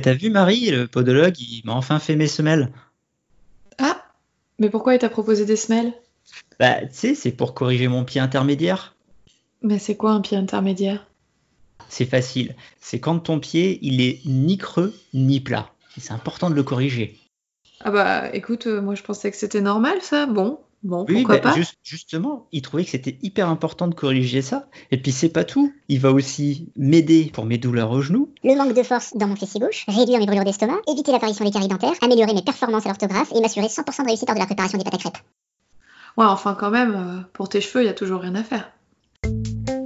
T'as vu Marie, le podologue, il m'a enfin fait mes semelles. Ah, mais pourquoi il t'a proposé des semelles? Bah, tu sais, c'est pour corriger mon pied intermédiaire. Mais c'est quoi un pied intermédiaire? C'est facile. C'est quand ton pied, il est ni creux ni plat. C'est important de le corriger. Ah bah écoute, euh, moi je pensais que c'était normal ça. Bon, bon, Oui, pourquoi bah, pas juste- justement, il trouvait que c'était hyper important de corriger ça. Et puis c'est pas tout. Il va aussi m'aider pour mes douleurs au genou. Le manque de force dans mon fessier gauche, réduire mes brûlures d'estomac, éviter l'apparition des caries dentaires, améliorer mes performances à l'orthographe et m'assurer 100% de réussite lors de la préparation des pâtes à crêpes. Ouais, enfin quand même, euh, pour tes cheveux, il y a toujours rien à faire.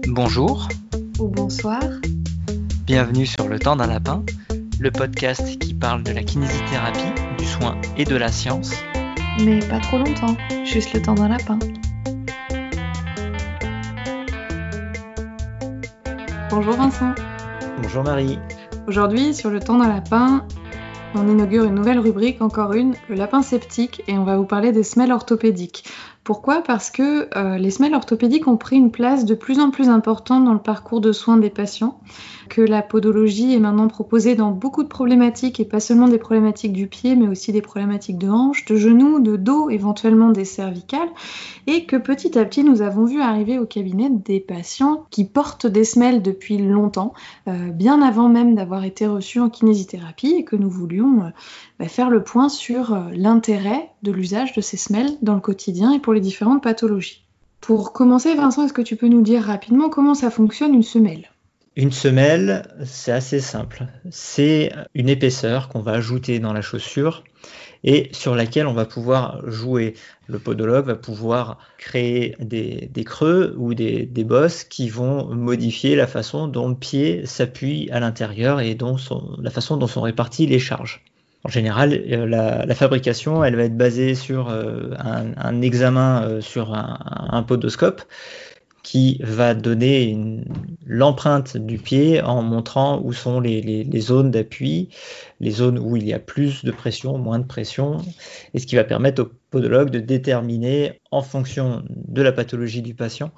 Bonjour, Ou bonsoir. bienvenue sur Le Temps d'un Lapin, le podcast qui parle de la kinésithérapie, du soin et de la science. Mais pas trop longtemps, juste le temps d'un lapin. Bonjour Vincent. Bonjour Marie. Aujourd'hui, sur le temps d'un lapin, on inaugure une nouvelle rubrique, encore une, le lapin sceptique, et on va vous parler des semelles orthopédiques. Pourquoi? Parce que euh, les semelles orthopédiques ont pris une place de plus en plus importante dans le parcours de soins des patients, que la podologie est maintenant proposée dans beaucoup de problématiques, et pas seulement des problématiques du pied, mais aussi des problématiques de hanches, de genoux, de dos, éventuellement des cervicales, et que petit à petit, nous avons vu arriver au cabinet des patients qui portent des semelles depuis longtemps, euh, bien avant même d'avoir été reçus en kinésithérapie et que nous voulions euh, bah, faire le point sur l'intérêt de l'usage de ces semelles dans le quotidien et pour différentes pathologies. Pour commencer, Vincent, est-ce que tu peux nous dire rapidement comment ça fonctionne une semelle? Une semelle, c'est assez simple. C'est une épaisseur qu'on va ajouter dans la chaussure et sur laquelle on va pouvoir jouer. Le podologue va pouvoir créer des, creux ou des, bosses qui vont modifier la façon dont le pied s'appuie à l'intérieur et dont la façon dont sont réparties les charges. En général, euh, la, fabrication, elle va être basée sur euh, un, examen euh, sur un, podoscope qui va donner l'empreinte du pied en montrant où sont les zones d'appui, les zones où il y a plus de pression, moins de pression, et ce qui va permettre au podologue de déterminer en fonction de la pathologie du patient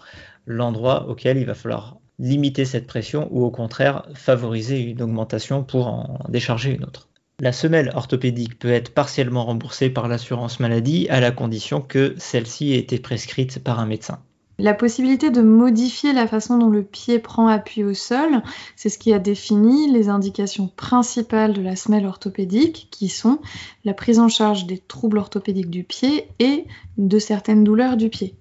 l'endroit auquel il va falloir limiter cette pression ou au contraire favoriser une augmentation pour en décharger une autre. La semelle orthopédique peut être partiellement remboursée par l'assurance maladie à la condition que celle-ci ait été prescrite par un médecin. La possibilité de modifier la façon dont le pied prend appui au sol, c'est ce qui a défini les indications principales de la semelle orthopédique, qui sont la prise en charge des troubles orthopédiques du pied et de certaines douleurs du pied.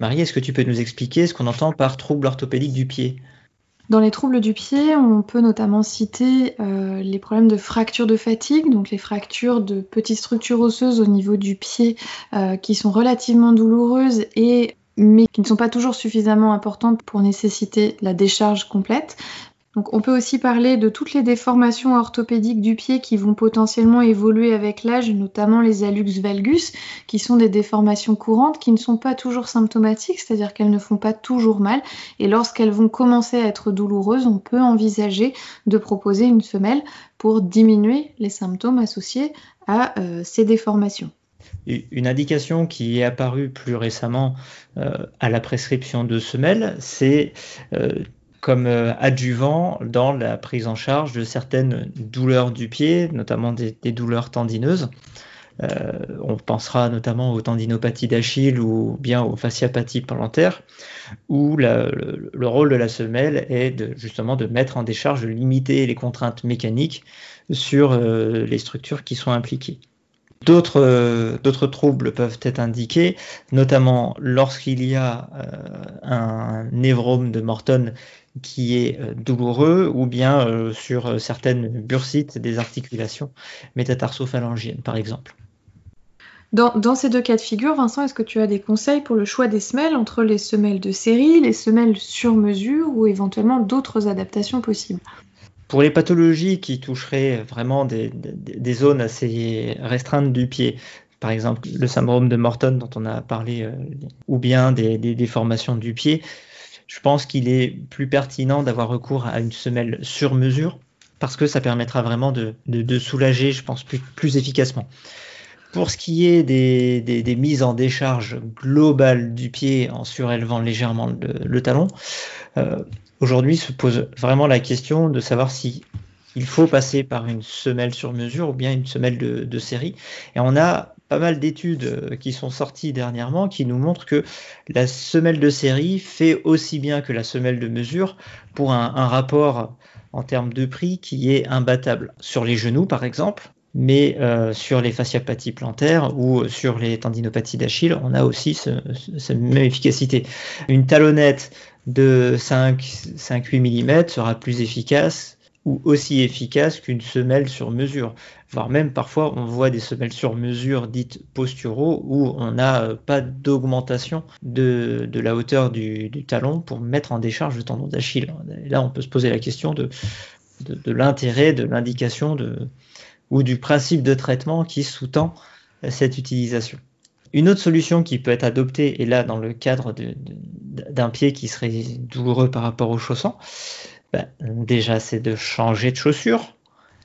Marie, est-ce que tu peux nous expliquer ce qu'on entend par trouble orthopédique du pied? Dans les troubles du pied, on peut notamment citer euh, les problèmes de fractures de fatigue, donc les fractures de petites structures osseuses au niveau du pied euh, qui sont relativement douloureuses et mais qui ne sont pas toujours suffisamment importantes pour nécessiter la décharge complète. Donc on peut aussi parler de toutes les déformations orthopédiques du pied qui vont potentiellement évoluer avec l'âge, notamment les hallux valgus, qui sont des déformations courantes qui ne sont pas toujours symptomatiques, c'est-à-dire qu'elles ne font pas toujours mal. Et lorsqu'elles vont commencer à être douloureuses, on peut envisager de proposer une semelle pour diminuer les symptômes associés à euh, ces déformations. Une indication qui est apparue plus récemment euh, à la prescription de semelles, c'est euh, comme euh, adjuvant dans la prise en charge de certaines douleurs du pied, notamment des, douleurs tendineuses. Euh, on pensera notamment aux tendinopathies d'Achille ou bien aux fasciapathies plantaires, où le, le, rôle de la semelle est justement de mettre en décharge, de limiter les contraintes mécaniques sur euh, les structures qui sont impliquées. D'autres euh, d'autres troubles peuvent être indiqués, notamment lorsqu'il y a euh, un névrome de Morton qui est euh, douloureux ou bien sur certaines bursites des articulations métatarsophalangiennes par exemple. Dans, ces deux cas de figure, Vincent, est-ce que tu as des conseils pour le choix des semelles entre les semelles de série, les semelles sur mesure ou éventuellement d'autres adaptations possibles? Pour les pathologies qui toucheraient vraiment des, zones assez restreintes du pied, par exemple le syndrome de Morton dont on a parlé, euh, ou bien des, déformations du pied, je pense qu'il est plus pertinent d'avoir recours à une semelle sur mesure parce que ça permettra vraiment de, soulager, je pense, plus, efficacement. Pour ce qui est des, mises en décharge globale du pied en surélevant légèrement le, le talon, euh, aujourd'hui se pose vraiment la question de savoir si il faut passer par une semelle sur mesure ou bien une semelle de, série. Et on a pas mal d'études euh, qui sont sorties dernièrement qui nous montrent que la semelle de série fait aussi bien que la semelle de mesure pour un, rapport en termes de prix qui est imbattable. Sur les genoux, par exemple, mais euh, sur les fasciopathies plantaires ou sur les tendinopathies d'Achille, on a aussi cette même efficacité. Une talonnette de 5-8 mm sera plus efficace ou aussi efficace qu'une semelle sur mesure. Voire même parfois on voit des semelles sur mesure dites posturaux où on n'a euh, pas d'augmentation de, la hauteur du, talon pour mettre en décharge le tendon d'Achille. Là on peut se poser la question de, de, l'intérêt, de l'indication ou du principe de traitement qui sous-tend cette utilisation. Une autre solution qui peut être adoptée, et là dans le cadre d'un pied qui serait douloureux par rapport au chausson, ben, déjà c'est de changer de chaussure.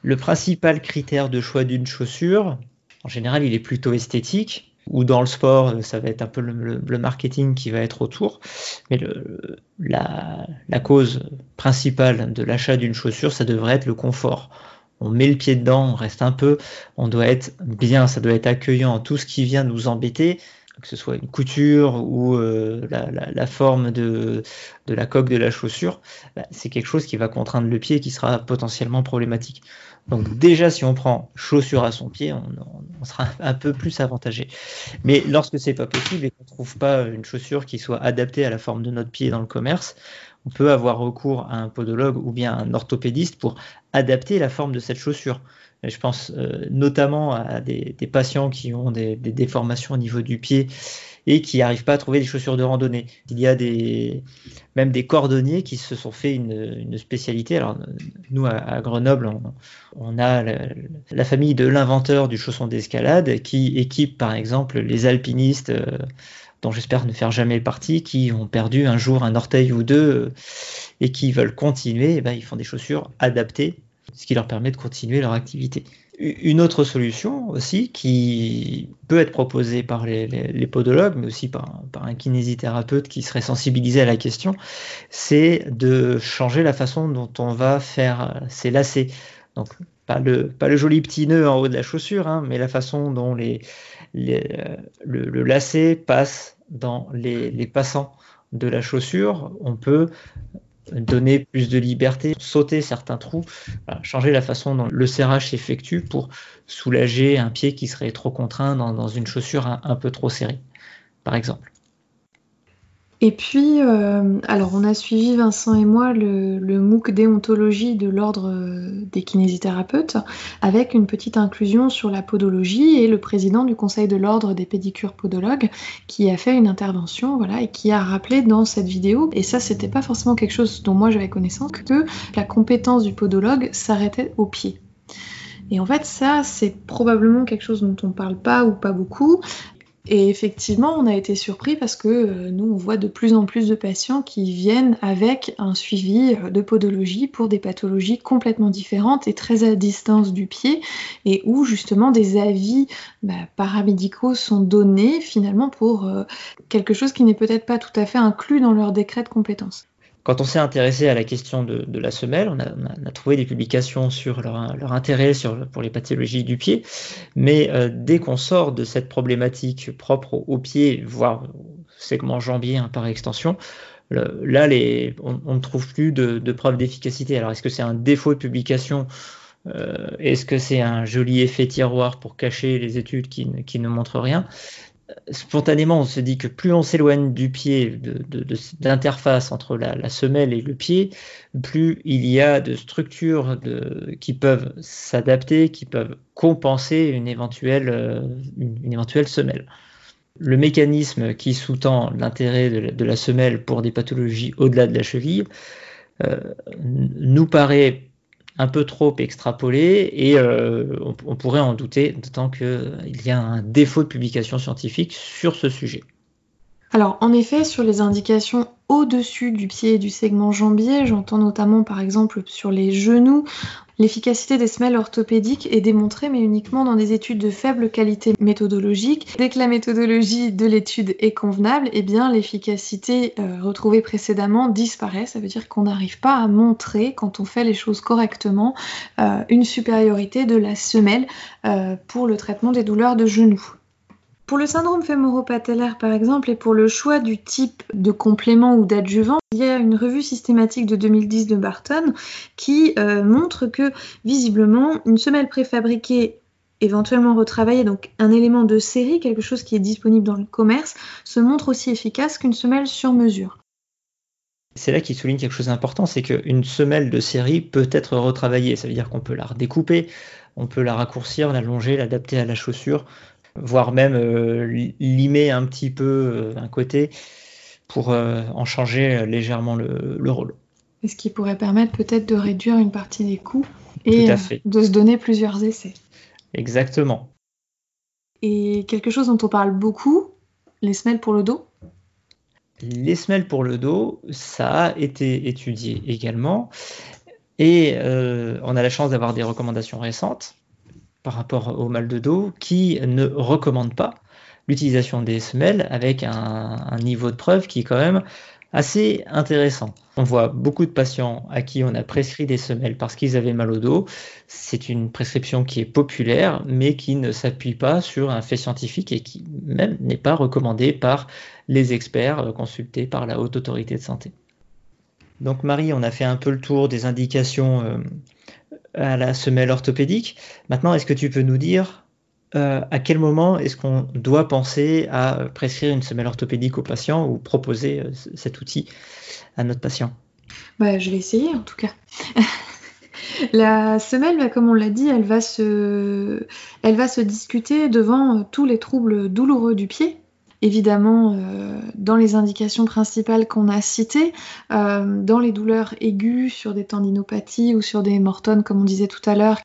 Le principal critère de choix d'une chaussure, en général, il est plutôt esthétique, ou dans le sport, ça va être un peu le, marketing qui va être autour. Mais la, la, cause principale de l'achat d'une chaussure, ça devrait être le confort on met le pied dedans, on reste un peu, on doit être bien, ça doit être accueillant. Tout ce qui vient nous embêter, que ce soit une couture ou euh, la, forme de, la coque de la chaussure, bah, c'est quelque chose qui va contraindre le pied et qui sera potentiellement problématique. Donc déjà, si on prend chaussure à son pied, on, sera un peu plus avantagé. Mais lorsque c'est pas possible et qu'on ne trouve pas une chaussure qui soit adaptée à la forme de notre pied dans le commerce, on peut avoir recours à un podologue ou bien un orthopédiste pour adapter la forme de cette chaussure. je pense euh, notamment à des, patients qui ont des, déformations au niveau du pied et qui n'arrivent pas à trouver des chaussures de randonnée. Il y a des, même des cordonniers qui se sont fait une, spécialité. Alors nous à, Grenoble, on, a la, famille de l'inventeur du chausson d'escalade qui équipe par exemple les alpinistes. Euh, dont j'espère ne faire jamais partie, qui ont perdu un jour un orteil ou deux euh, et qui veulent continuer, eh ben, ils font des chaussures adaptées, ce qui leur permet de continuer leur activité. Une autre solution aussi qui peut être proposée par les, podologues, mais aussi par, un kinésithérapeute qui serait sensibilisé à la question, c'est de changer la façon dont on va faire ces lacets. Donc pas le, joli petit nœud en haut de la chaussure, hein, mais la façon dont les, euh, le, lacet passe dans les, passants de la chaussure, on peut donner plus de liberté, sauter certains trous, changer la façon dont le serrage s'effectue pour soulager un pied qui serait trop contraint dans, une chaussure un peu trop serrée, par exemple. Et puis, euh, alors on a suivi Vincent et moi le, MOOC déontologie de l'ordre euh, des kinésithérapeutes avec une petite inclusion sur la podologie et le président du conseil de l'ordre des pédicures podologues qui a fait une intervention voilà, et qui a rappelé dans cette vidéo, et ça c'était pas forcément quelque chose dont moi j'avais connaissance, que la compétence du podologue s'arrêtait au pied. Et en fait, ça, c'est probablement quelque chose dont on parle pas ou pas beaucoup. Et effectivement, on a été surpris parce que euh, nous, on voit de plus en plus de patients qui viennent avec un suivi euh, de podologie pour des pathologies complètement différentes et très à distance du pied, et où justement des avis bah, paramédicaux sont donnés finalement pour euh, quelque chose qui n'est peut-être pas tout à fait inclus dans leur décret de compétence. Quand on s'est intéressé à la question de, la semelle, on a, trouvé des publications sur leur, intérêt pour les pathologies du pied, mais euh, dès qu'on sort de cette problématique propre au, pied, voire au segment jambier hein, par extension, là, on, ne trouve plus de, preuves d'efficacité. Alors, est-ce que c'est un défaut de publication? Euh, Est-ce que c'est un joli effet tiroir pour cacher les études qui ne montrent rien? Spontanément, on se dit que plus on s'éloigne du pied, d'interface entre la, semelle et le pied, plus il y a de structures qui peuvent s'adapter, qui peuvent compenser une éventuelle, euh, une, éventuelle semelle. Le mécanisme qui sous-tend l'intérêt de, la semelle pour des pathologies au-delà de la cheville euh, nous paraît un peu trop extrapolé et euh, on, pourrait en douter, d'autant qu'il y a un défaut de publication scientifique sur ce sujet. Alors en effet, sur les indications au-dessus du pied et du segment jambier, j'entends notamment par exemple sur les genoux, L'efficacité des semelles orthopédiques est démontrée, mais uniquement dans des études de faible qualité méthodologique. Dès que la méthodologie de l'étude est convenable, eh bien l'efficacité euh, retrouvée précédemment disparaît. Ça veut dire qu'on n'arrive pas à montrer, quand on fait les choses correctement, euh, une supériorité de la semelle euh, pour le traitement des douleurs de genoux. Pour le syndrome fémoro-patellaire, par exemple, et pour le choix du type de complément ou d'adjuvant, il y a une revue systématique de 2010 de Barton qui euh, montre que visiblement une semelle préfabriquée éventuellement retravaillée, donc un élément de série, quelque chose qui est disponible dans le commerce, se montre aussi efficace qu'une semelle sur mesure. C'est là qu'il souligne quelque chose d'important, c'est qu'une semelle de série peut être retravaillée. Ça veut dire qu'on peut la redécouper, on peut la raccourcir, l'allonger, l'adapter à la chaussure voire même euh, limer un petit peu euh, un côté pour euh, en changer légèrement le, rôle. Et ce qui pourrait permettre peut-être de réduire une partie des coûts et de se donner plusieurs essais. Exactement. Et quelque chose dont on parle beaucoup, les semelles pour le dos Les semelles pour le dos, ça a été étudié également. Et on a la chance d'avoir des recommandations récentes par rapport au mal de dos qui ne recommande pas l'utilisation des semelles avec un, niveau de preuve qui est quand même assez intéressant. On voit beaucoup de patients à qui on a prescrit des semelles parce qu'ils avaient mal au dos. C'est une prescription qui est populaire, mais qui ne s'appuie pas sur un fait scientifique et qui même n'est pas recommandée par les experts consultés par la haute autorité de santé. Donc Marie, on a fait un peu le tour des indications euh, à la semelle orthopédique. Maintenant, est-ce que tu peux nous dire euh, à quel moment est-ce qu'on doit penser à prescrire une semelle orthopédique au patient ou proposer euh, cet outil à notre patient? Bah, Je vais essayer en tout cas. La semelle, bah, comme on l'a dit, elle va, se... elle va se discuter devant tous les troubles douloureux du pied, évidemment euh, dans les indications principales qu'on a citées, euh, dans les douleurs aiguës sur des tendinopathies ou sur des mortones comme on disait tout à l'heure.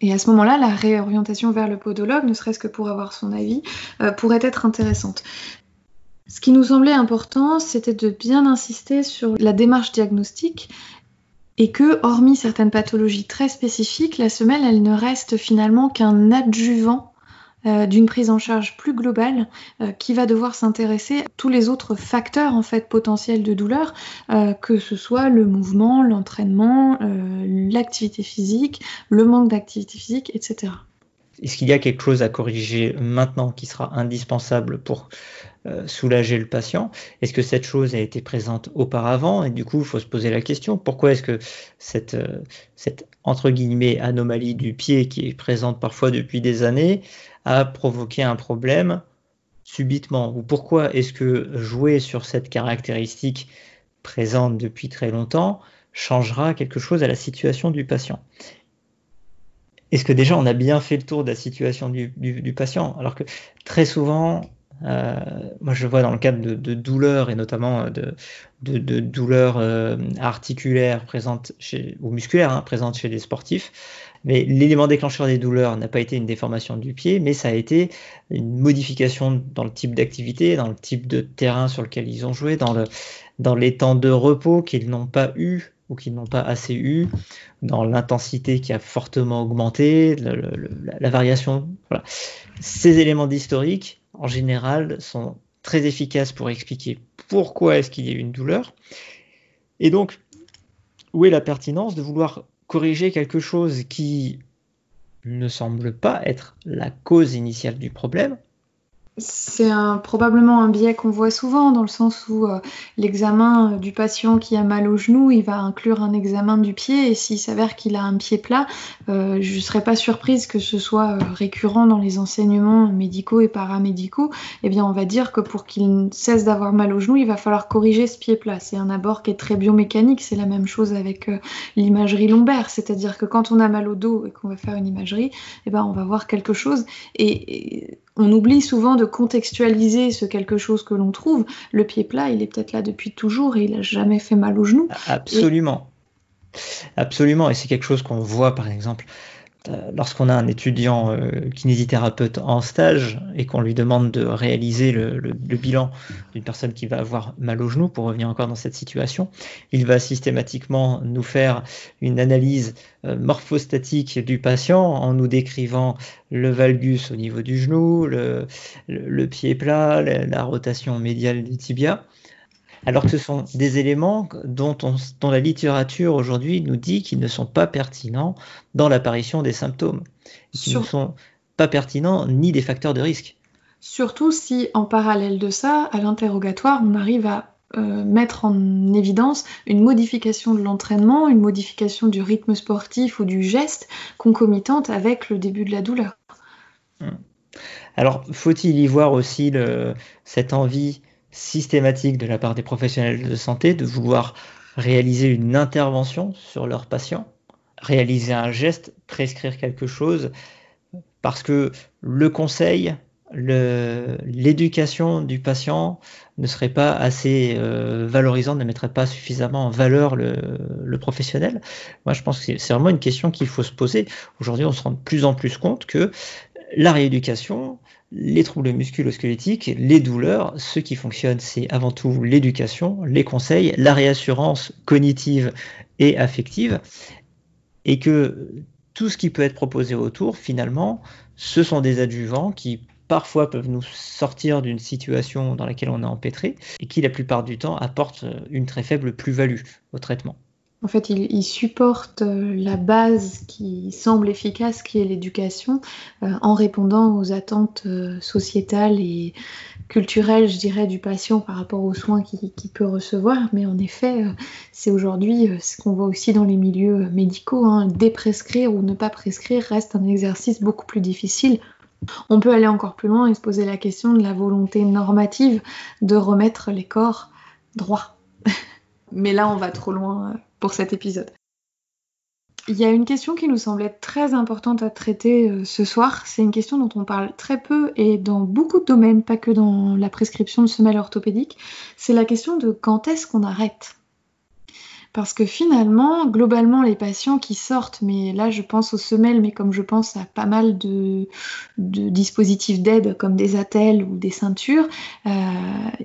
Et à ce moment-là, la réorientation vers le podologue, ne serait-ce que pour avoir son avis, euh, pourrait être intéressante. Ce qui nous semblait important, c'était de bien insister sur la démarche diagnostique et que, hormis certaines pathologies très spécifiques, la semelle, elle ne reste finalement qu'un adjuvant euh, d'une prise en charge plus globale euh, qui va devoir s'intéresser à tous les autres facteurs en fait potentiels de douleur, euh, que ce soit le mouvement, l'entraînement, l'activité physique, le manque d'activité physique, etc. Est-ce qu'il y a quelque chose à corriger maintenant qui sera indispensable pour soulager le patient. Est-ce que cette chose a été présente auparavant? Et du coup, il faut se poser la question, pourquoi est-ce que cette, cette entre guillemets anomalie du pied qui est présente parfois depuis des années a provoqué un problème subitement? Ou pourquoi est-ce que jouer sur cette caractéristique présente depuis très longtemps changera quelque chose à la situation du patient? Est-ce que déjà on a bien fait le tour de la situation du, patient? Alors que très souvent, euh, moi je vois dans le cadre de, douleurs et notamment de, douleurs euh, articulaires présentes chez, ou musculaires hein, présentes chez des sportifs, mais l'élément déclencheur des douleurs n'a pas été une déformation du pied, mais ça a été une modification dans le type d'activité, dans le type de terrain sur lequel ils ont joué, dans, le, dans les temps de repos qu'ils n'ont pas eu ou qu'ils n'ont pas assez eu, dans l'intensité qui a fortement augmenté, la, variation. Voilà. Ces éléments d'historique, en général, sont très efficaces pour expliquer pourquoi est-ce qu'il y a une douleur. Et donc, où est la pertinence de vouloir corriger quelque chose qui ne semble pas être la cause initiale du problème, c'est probablement un biais qu'on voit souvent dans le sens où euh, l'examen du patient qui a mal au genou, il va inclure un examen du pied et s'il s'avère qu'il a un pied plat, euh, je ne serais pas surprise que ce soit euh, récurrent dans les enseignements médicaux et paramédicaux. Eh bien, on va dire que pour qu'il cesse d'avoir mal au genou, il va falloir corriger ce pied plat. C'est un abord qui est très biomécanique. C'est la même chose avec l'imagerie lombaire, c'est-à-dire que quand on a mal au dos et qu'on va faire une imagerie, eh ben, on va voir quelque chose et on oublie souvent de contextualiser ce quelque chose que l'on trouve. Le pied plat, il est peut-être là depuis toujours et il n'a jamais fait mal au genou. Absolument. Absolument. Et c'est quelque chose qu'on voit, par exemple, lorsqu'on a un étudiant euh, kinésithérapeute en stage et qu'on lui demande de réaliser le, bilan d'une personne qui va avoir mal au genou, pour revenir encore dans cette situation, il va systématiquement nous faire une analyse euh, morphostatique du patient en nous décrivant le valgus au niveau du genou, le, pied plat, la rotation médiale du tibia alors que ce sont des éléments dont, la littérature aujourd'hui nous dit qu'ils ne sont pas pertinents dans l'apparition des symptômes, qui ne sont pas pertinents ni des facteurs de risque. Surtout si, en parallèle de ça, à l'interrogatoire, on arrive à euh, mettre en évidence une modification de l'entraînement, une modification du rythme sportif ou du geste concomitante avec le début de la douleur. Hmm. Alors, faut-il y voir aussi cette envie systématique de la part des professionnels de santé de vouloir réaliser une intervention sur leurs patients, réaliser un geste, prescrire quelque chose, parce que le conseil, l'éducation du patient ne serait pas assez euh, valorisant, ne mettrait pas suffisamment en valeur le, le professionnel. Moi, je pense que c'est vraiment une question qu'il faut se poser. Aujourd'hui, on se rend de plus en plus compte que la rééducation, les troubles musculo-squelettiques, les douleurs, ce qui fonctionne, c'est avant tout l'éducation, les conseils, la réassurance cognitive et affective, et que tout ce qui peut être proposé autour, finalement, ce sont des adjuvants qui parfois peuvent nous sortir d'une situation dans laquelle on est empêtré, et qui la plupart du temps apportent une très faible plus-value au traitement. En fait, il, supporte euh, la base qui semble efficace, qui est l'éducation, euh, en répondant aux attentes euh, sociétales et culturelles, je dirais, du patient par rapport aux soins qu'il peut recevoir. Mais en effet, c'est aujourd'hui ce qu'on voit aussi dans les milieux médicaux. Hein, déprescrire ou ne pas prescrire reste un exercice beaucoup plus difficile. On peut aller encore plus loin et se poser la question de la volonté normative de remettre les corps droits. Mais là, on va trop loin pour cet épisode. Il y a une question qui nous semblait très importante à traiter euh, ce soir. C'est une question dont on parle très peu et dans beaucoup de domaines, pas que dans la prescription de semelles orthopédiques. C'est la question de quand est-ce qu'on arrête? Parce que finalement, globalement, les patients qui sortent, mais là je pense aux semelles, mais comme je pense à pas mal de, dispositifs d'aide comme des attelles ou des ceintures, euh,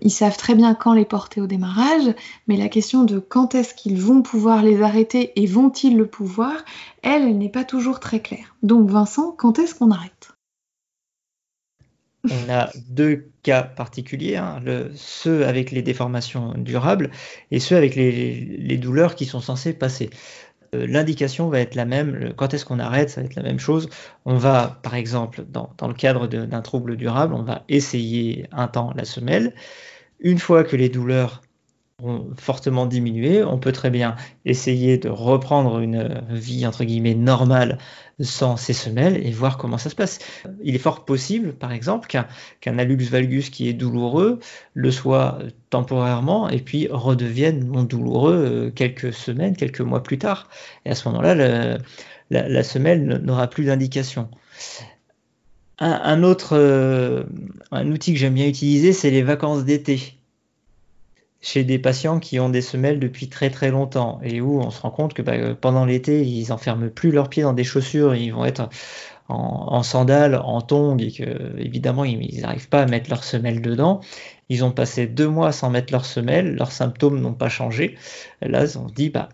ils savent très bien quand les porter au démarrage, mais la question de quand est-ce qu'ils vont pouvoir les arrêter et vont-ils le pouvoir, elle, elle n'est pas toujours très claire. Donc Vincent, quand est-ce qu'on arrête? On a deux cas particuliers, hein, ceux avec les déformations durables et ceux avec les, douleurs qui sont censées passer. Euh, l'indication va être la même, quand est-ce qu'on arrête, ça va être la même chose. On va, par exemple, dans, dans le cadre d'un trouble durable, on va essayer un temps la semelle. Une fois que les douleurs fortement diminué, on peut très bien essayer de reprendre une vie entre guillemets normale sans ces semelles et voir comment ça se passe. Il est fort possible, par exemple, qu'un alux valgus qui est douloureux le soit temporairement et puis redevienne non douloureux euh, quelques semaines, quelques mois plus tard. Et à ce moment-là, la, semelle n'aura plus d'indication. Un, autre euh, un outil que j'aime bien utiliser, c'est les vacances d'été chez des patients qui ont des semelles depuis très très longtemps et où on se rend compte que bah, pendant l'été, ils enferment plus leurs pieds dans des chaussures, ils vont être en, sandales, en tongs et que évidemment ils n'arrivent pas à mettre leurs semelles dedans. Ils ont passé deux mois sans mettre leurs semelles, leurs symptômes n'ont pas changé. là, on se dit bah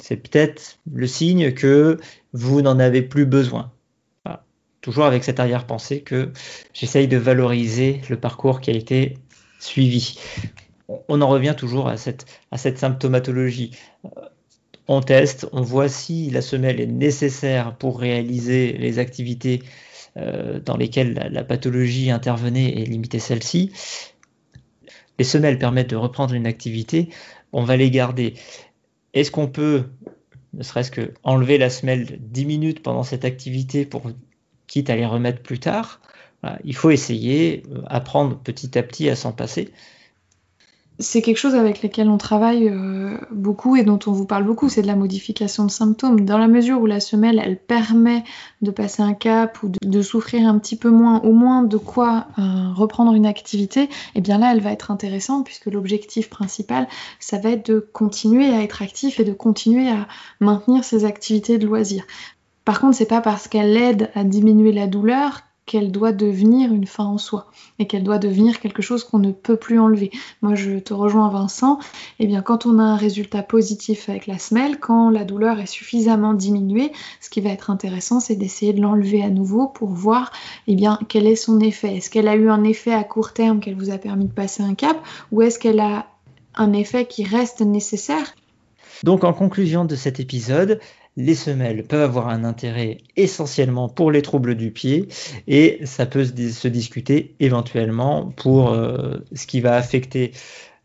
c'est peut-être le signe que vous n'en avez plus besoin. Toujours avec cette arrière-pensée que j'essaye de valoriser le parcours qui a été suivi on en revient toujours à cette, symptomatologie. Euh, on teste, on voit si la semelle est nécessaire pour réaliser les activités euh, dans lesquelles la, pathologie intervenait et limiter celle-ci. Les semelles permettent de reprendre une activité, on va les garder. Est-ce qu'on peut, ne serait-ce que enlever la semelle 10 minutes pendant cette activité pour quitte à les remettre plus tard? Il faut essayer, euh, apprendre petit à petit à s'en passer c'est quelque chose avec lequel on travaille euh, beaucoup et dont on vous parle beaucoup, c'est de la modification de symptômes. Dans la mesure où la semelle, elle permet de passer un cap ou de, souffrir un petit peu moins, au moins de quoi euh, reprendre une activité, et eh bien là, elle va être intéressante puisque l'objectif principal, ça va être de continuer à être actif et de continuer à maintenir ses activités de loisirs. Par contre, c'est pas parce qu'elle aide à diminuer la douleur qu'elle doit devenir une fin en soi et qu'elle doit devenir quelque chose qu'on ne peut plus enlever. Moi, je te rejoins Vincent, eh bien quand on a un résultat positif avec la semelle, quand la douleur est suffisamment diminuée, ce qui va être intéressant, c'est d'essayer de l'enlever à nouveau pour voir eh bien quel est son effet. Est-ce qu'elle a eu un effet à court terme qu'elle vous a permis de passer un cap ou est-ce qu'elle a un effet qui reste nécessaire? Donc en conclusion de cet épisode, les semelles peuvent avoir un intérêt essentiellement pour les troubles du pied et ça peut se, discuter éventuellement pour euh, ce qui va affecter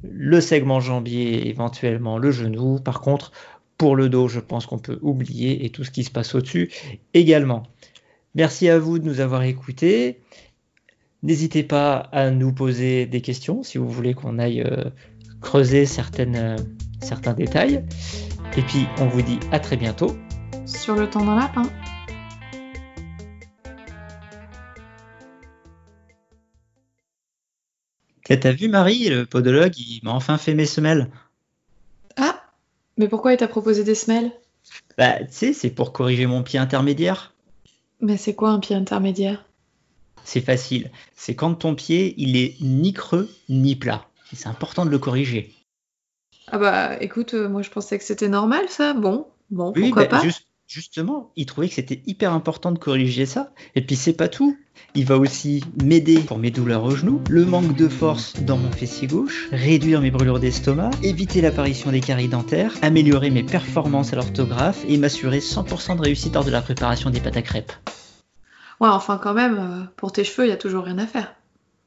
le segment jambier, éventuellement le genou. Par contre, pour le dos, je pense qu'on peut oublier et tout ce qui se passe au-dessus également. Merci à vous de nous avoir écoutés. N'hésitez pas à nous poser des questions si vous voulez qu'on aille euh, creuser euh, certains détails. Et puis, on vous dit à très bientôt. Sur le temps d'un lapin. T'as vu Marie, le podologue, il m'a enfin fait mes semelles. Ah, mais pourquoi il t'a proposé des semelles? Bah, tu sais, c'est pour corriger mon pied intermédiaire. Mais c'est quoi un pied intermédiaire? C'est facile. C'est quand ton pied, il est ni creux ni plat. C'est important de le corriger. Ah bah écoute, euh, moi je pensais que c'était normal ça. Bon, bon, pourquoi bah, pas? Justement, il trouvait que c'était hyper important de corriger ça. Et puis c'est pas tout. Il va aussi m'aider pour mes douleurs au genou, le manque de force dans mon fessier gauche, réduire mes brûlures d'estomac, éviter l'apparition des caries dentaires, améliorer mes performances à l'orthographe et m'assurer 100% de réussite lors de la préparation des pâtes à crêpes. Ouais, enfin quand même, euh, pour tes cheveux, il y a toujours rien à faire.